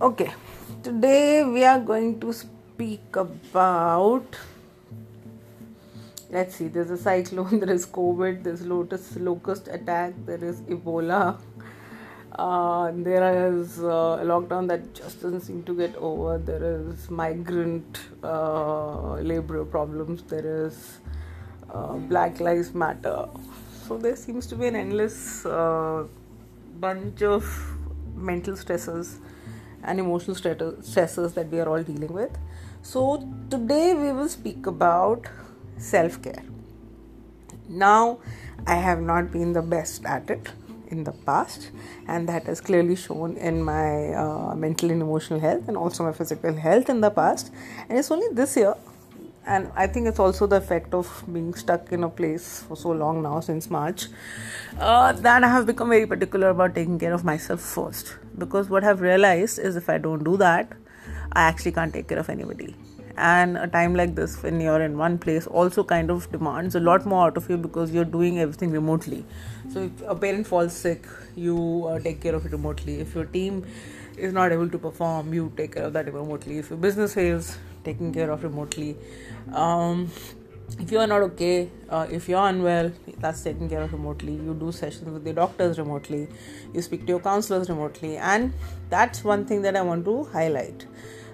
Okay, today we are going to speak about. Let's see, there's a cyclone, there is COVID, there's lotus, locust attack, there is Ebola, uh, there is uh, a lockdown that just doesn't seem to get over, there is migrant uh, labor problems, there is uh, Black Lives Matter. So there seems to be an endless uh, bunch of mental stresses and emotional stresses that we are all dealing with. So, today we will speak about self care. Now, I have not been the best at it in the past, and that has clearly shown in my uh, mental and emotional health and also my physical health in the past. And it's only this year and I think it's also the effect of being stuck in a place for so long now since March uh, that I have become very particular about taking care of myself first because what I've realized is if I don't do that, I actually can't take care of anybody. And a time like this, when you're in one place, also kind of demands a lot more out of you because you're doing everything remotely. So, if a parent falls sick, you uh, take care of it remotely. If your team is not able to perform, you take care of that remotely. If your business fails, taken care of remotely. Um, if you are not okay, uh, if you're unwell, that's taken care of remotely. You do sessions with the doctors remotely, you speak to your counselors remotely, and that's one thing that I want to highlight.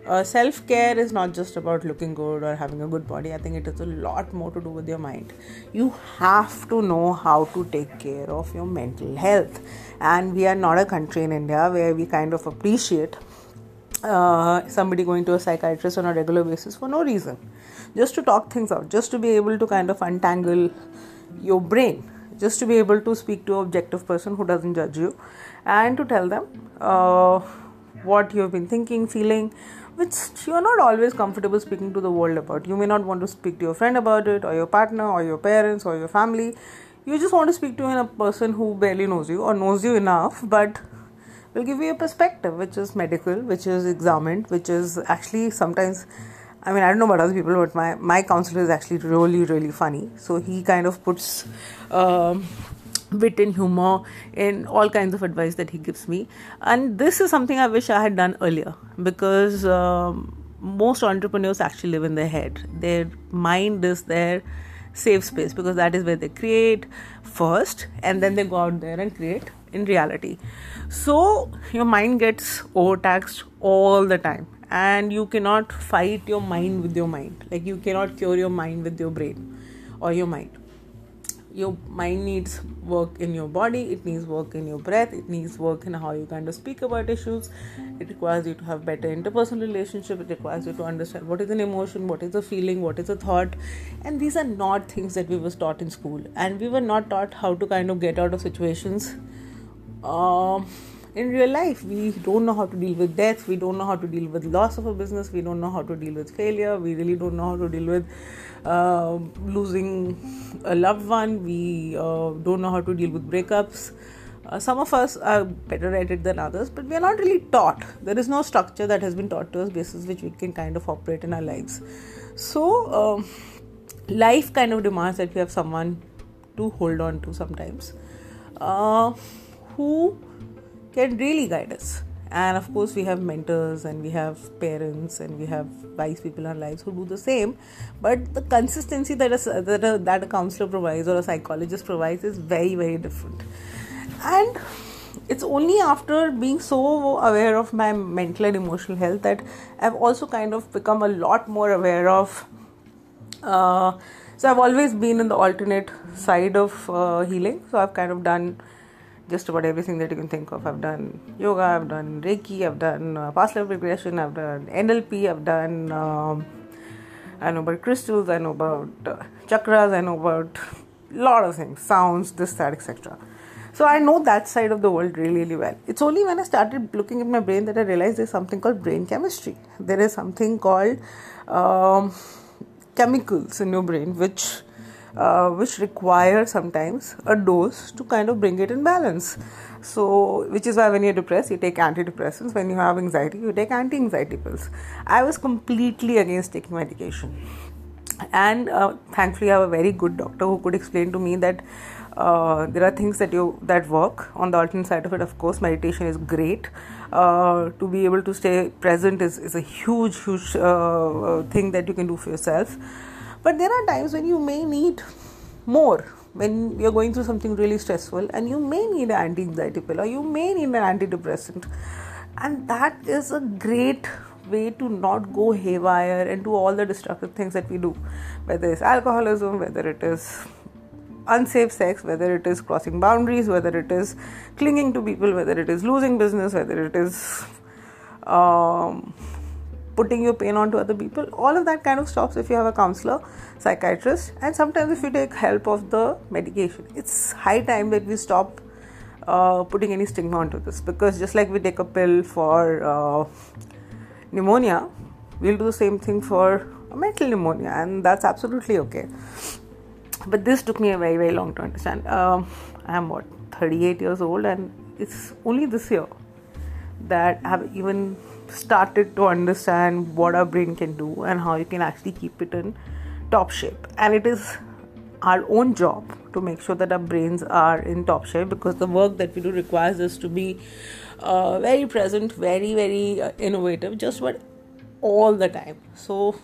Uh, Self care is not just about looking good or having a good body, I think it is a lot more to do with your mind. You have to know how to take care of your mental health, and we are not a country in India where we kind of appreciate uh, somebody going to a psychiatrist on a regular basis for no reason. Just to talk things out. Just to be able to kind of untangle your brain. Just to be able to speak to an objective person who doesn't judge you. And to tell them uh, what you've been thinking feeling which you're not always comfortable speaking to the world about. You may not want to speak to your friend about it or your partner or your parents or your family. You just want to speak to a person who barely knows you or knows you enough but will give you a perspective which is medical which is examined which is actually sometimes I mean, I don't know about other people, but my, my counselor is actually really, really funny. So he kind of puts um, wit and humor in all kinds of advice that he gives me. And this is something I wish I had done earlier because um, most entrepreneurs actually live in their head. Their mind is their safe space because that is where they create first and then they go out there and create in reality. So your mind gets overtaxed all the time and you cannot fight your mind with your mind. Like you cannot cure your mind with your brain or your mind. Your mind needs work in your body, it needs work in your breath, it needs work in how you kind of speak about issues. It requires you to have better interpersonal relationship, it requires you to understand what is an emotion, what is a feeling, what is a thought. And these are not things that we were taught in school. And we were not taught how to kind of get out of situations um, in real life we don't know how to deal with death. We don't know how to deal with loss of a business. We don't know how to deal with failure. We really don't know how to deal with uh, losing a loved one. We uh, don't know how to deal with breakups. Uh, some of us are better at it than others but we are not really taught. There is no structure that has been taught to us basis which we can kind of operate in our lives. So um, life kind of demands that we have someone to hold on to sometimes. Uh, who can really guide us. And of course, we have mentors and we have parents and we have wise people in our lives who do the same. But the consistency that a, that a, that a counselor provides or a psychologist provides is very, very different. And it's only after being so aware of my mental and emotional health that I've also kind of become a lot more aware of. Uh, so I've always been in the alternate side of uh, healing. So I've kind of done just about everything that you can think of. I've done yoga, I've done Reiki, I've done uh, past life regression, I've done NLP, I've done. Um, I know about crystals, I know about uh, chakras, I know about a lot of things, sounds, this, that, etc. So I know that side of the world really, really well. It's only when I started looking at my brain that I realized there's something called brain chemistry. There is something called um, chemicals in your brain which uh, which require sometimes a dose to kind of bring it in balance. So, which is why when you're depressed, you take antidepressants. When you have anxiety, you take anti anxiety pills. I was completely against taking medication. And uh, thankfully, I have a very good doctor who could explain to me that uh, there are things that you that work on the alternate side of it of course meditation is great uh, to be able to stay present is, is a huge huge uh, uh, thing that you can do for yourself but there are times when you may need more when you're going through something really stressful and you may need an anti-anxiety pill or you may need an antidepressant. And that is a great way to not go haywire and do all the destructive things that we do whether it's alcoholism whether it is unsafe sex, whether it is crossing boundaries, whether it is clinging to people, whether it is losing business, whether it is um, putting your pain onto other people, all of that kind of stops if you have a counselor, psychiatrist, and sometimes if you take help of the medication. It's high time that we stop uh, putting any stigma onto this because just like we take a pill for uh, pneumonia, we'll do the same thing for mental pneumonia, and that's absolutely okay but this took me a very very long to understand um, i am what 38 years old and it's only this year that i have even started to understand what our brain can do and how you can actually keep it in top shape. And it is our own job to make sure that our brains are in top shape because the work that we do requires us to be uh, very present very very uh, innovative just what all the time. So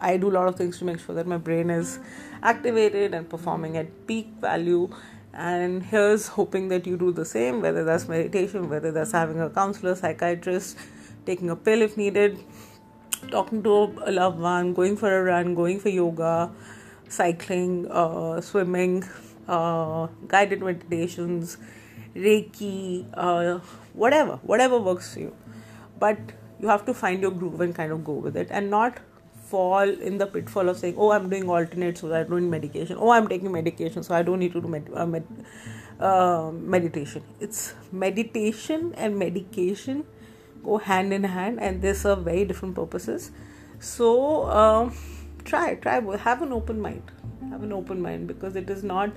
i do a lot of things to make sure that my brain is activated and performing at peak value. And here's hoping that you do the same whether that's meditation whether that's having a counselor psychiatrist taking a pill if needed talking to a loved one going for a run going for yoga cycling uh, swimming uh, guided meditations reiki uh, whatever whatever works for you but you have to find your groove and kind of go with it and not fall in the pitfall of saying, "Oh, I'm doing alternate, so I don't need medication. Oh, I'm taking medication, so I don't need to do med- uh, med- uh, meditation." It's meditation and medication go hand in hand, and they serve very different purposes. So uh, try, try, have an open mind, have an open mind because it is not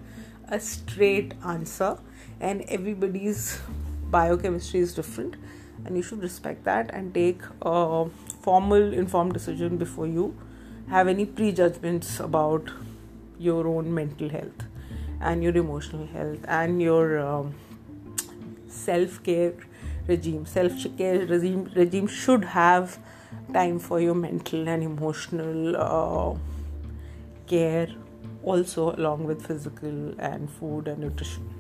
a straight answer, and everybody's biochemistry is different and you should respect that and take a formal informed decision before you have any prejudgments about your own mental health and your emotional health and your um, self-care regime self-care regime regime should have time for your mental and emotional uh, care also along with physical and food and nutrition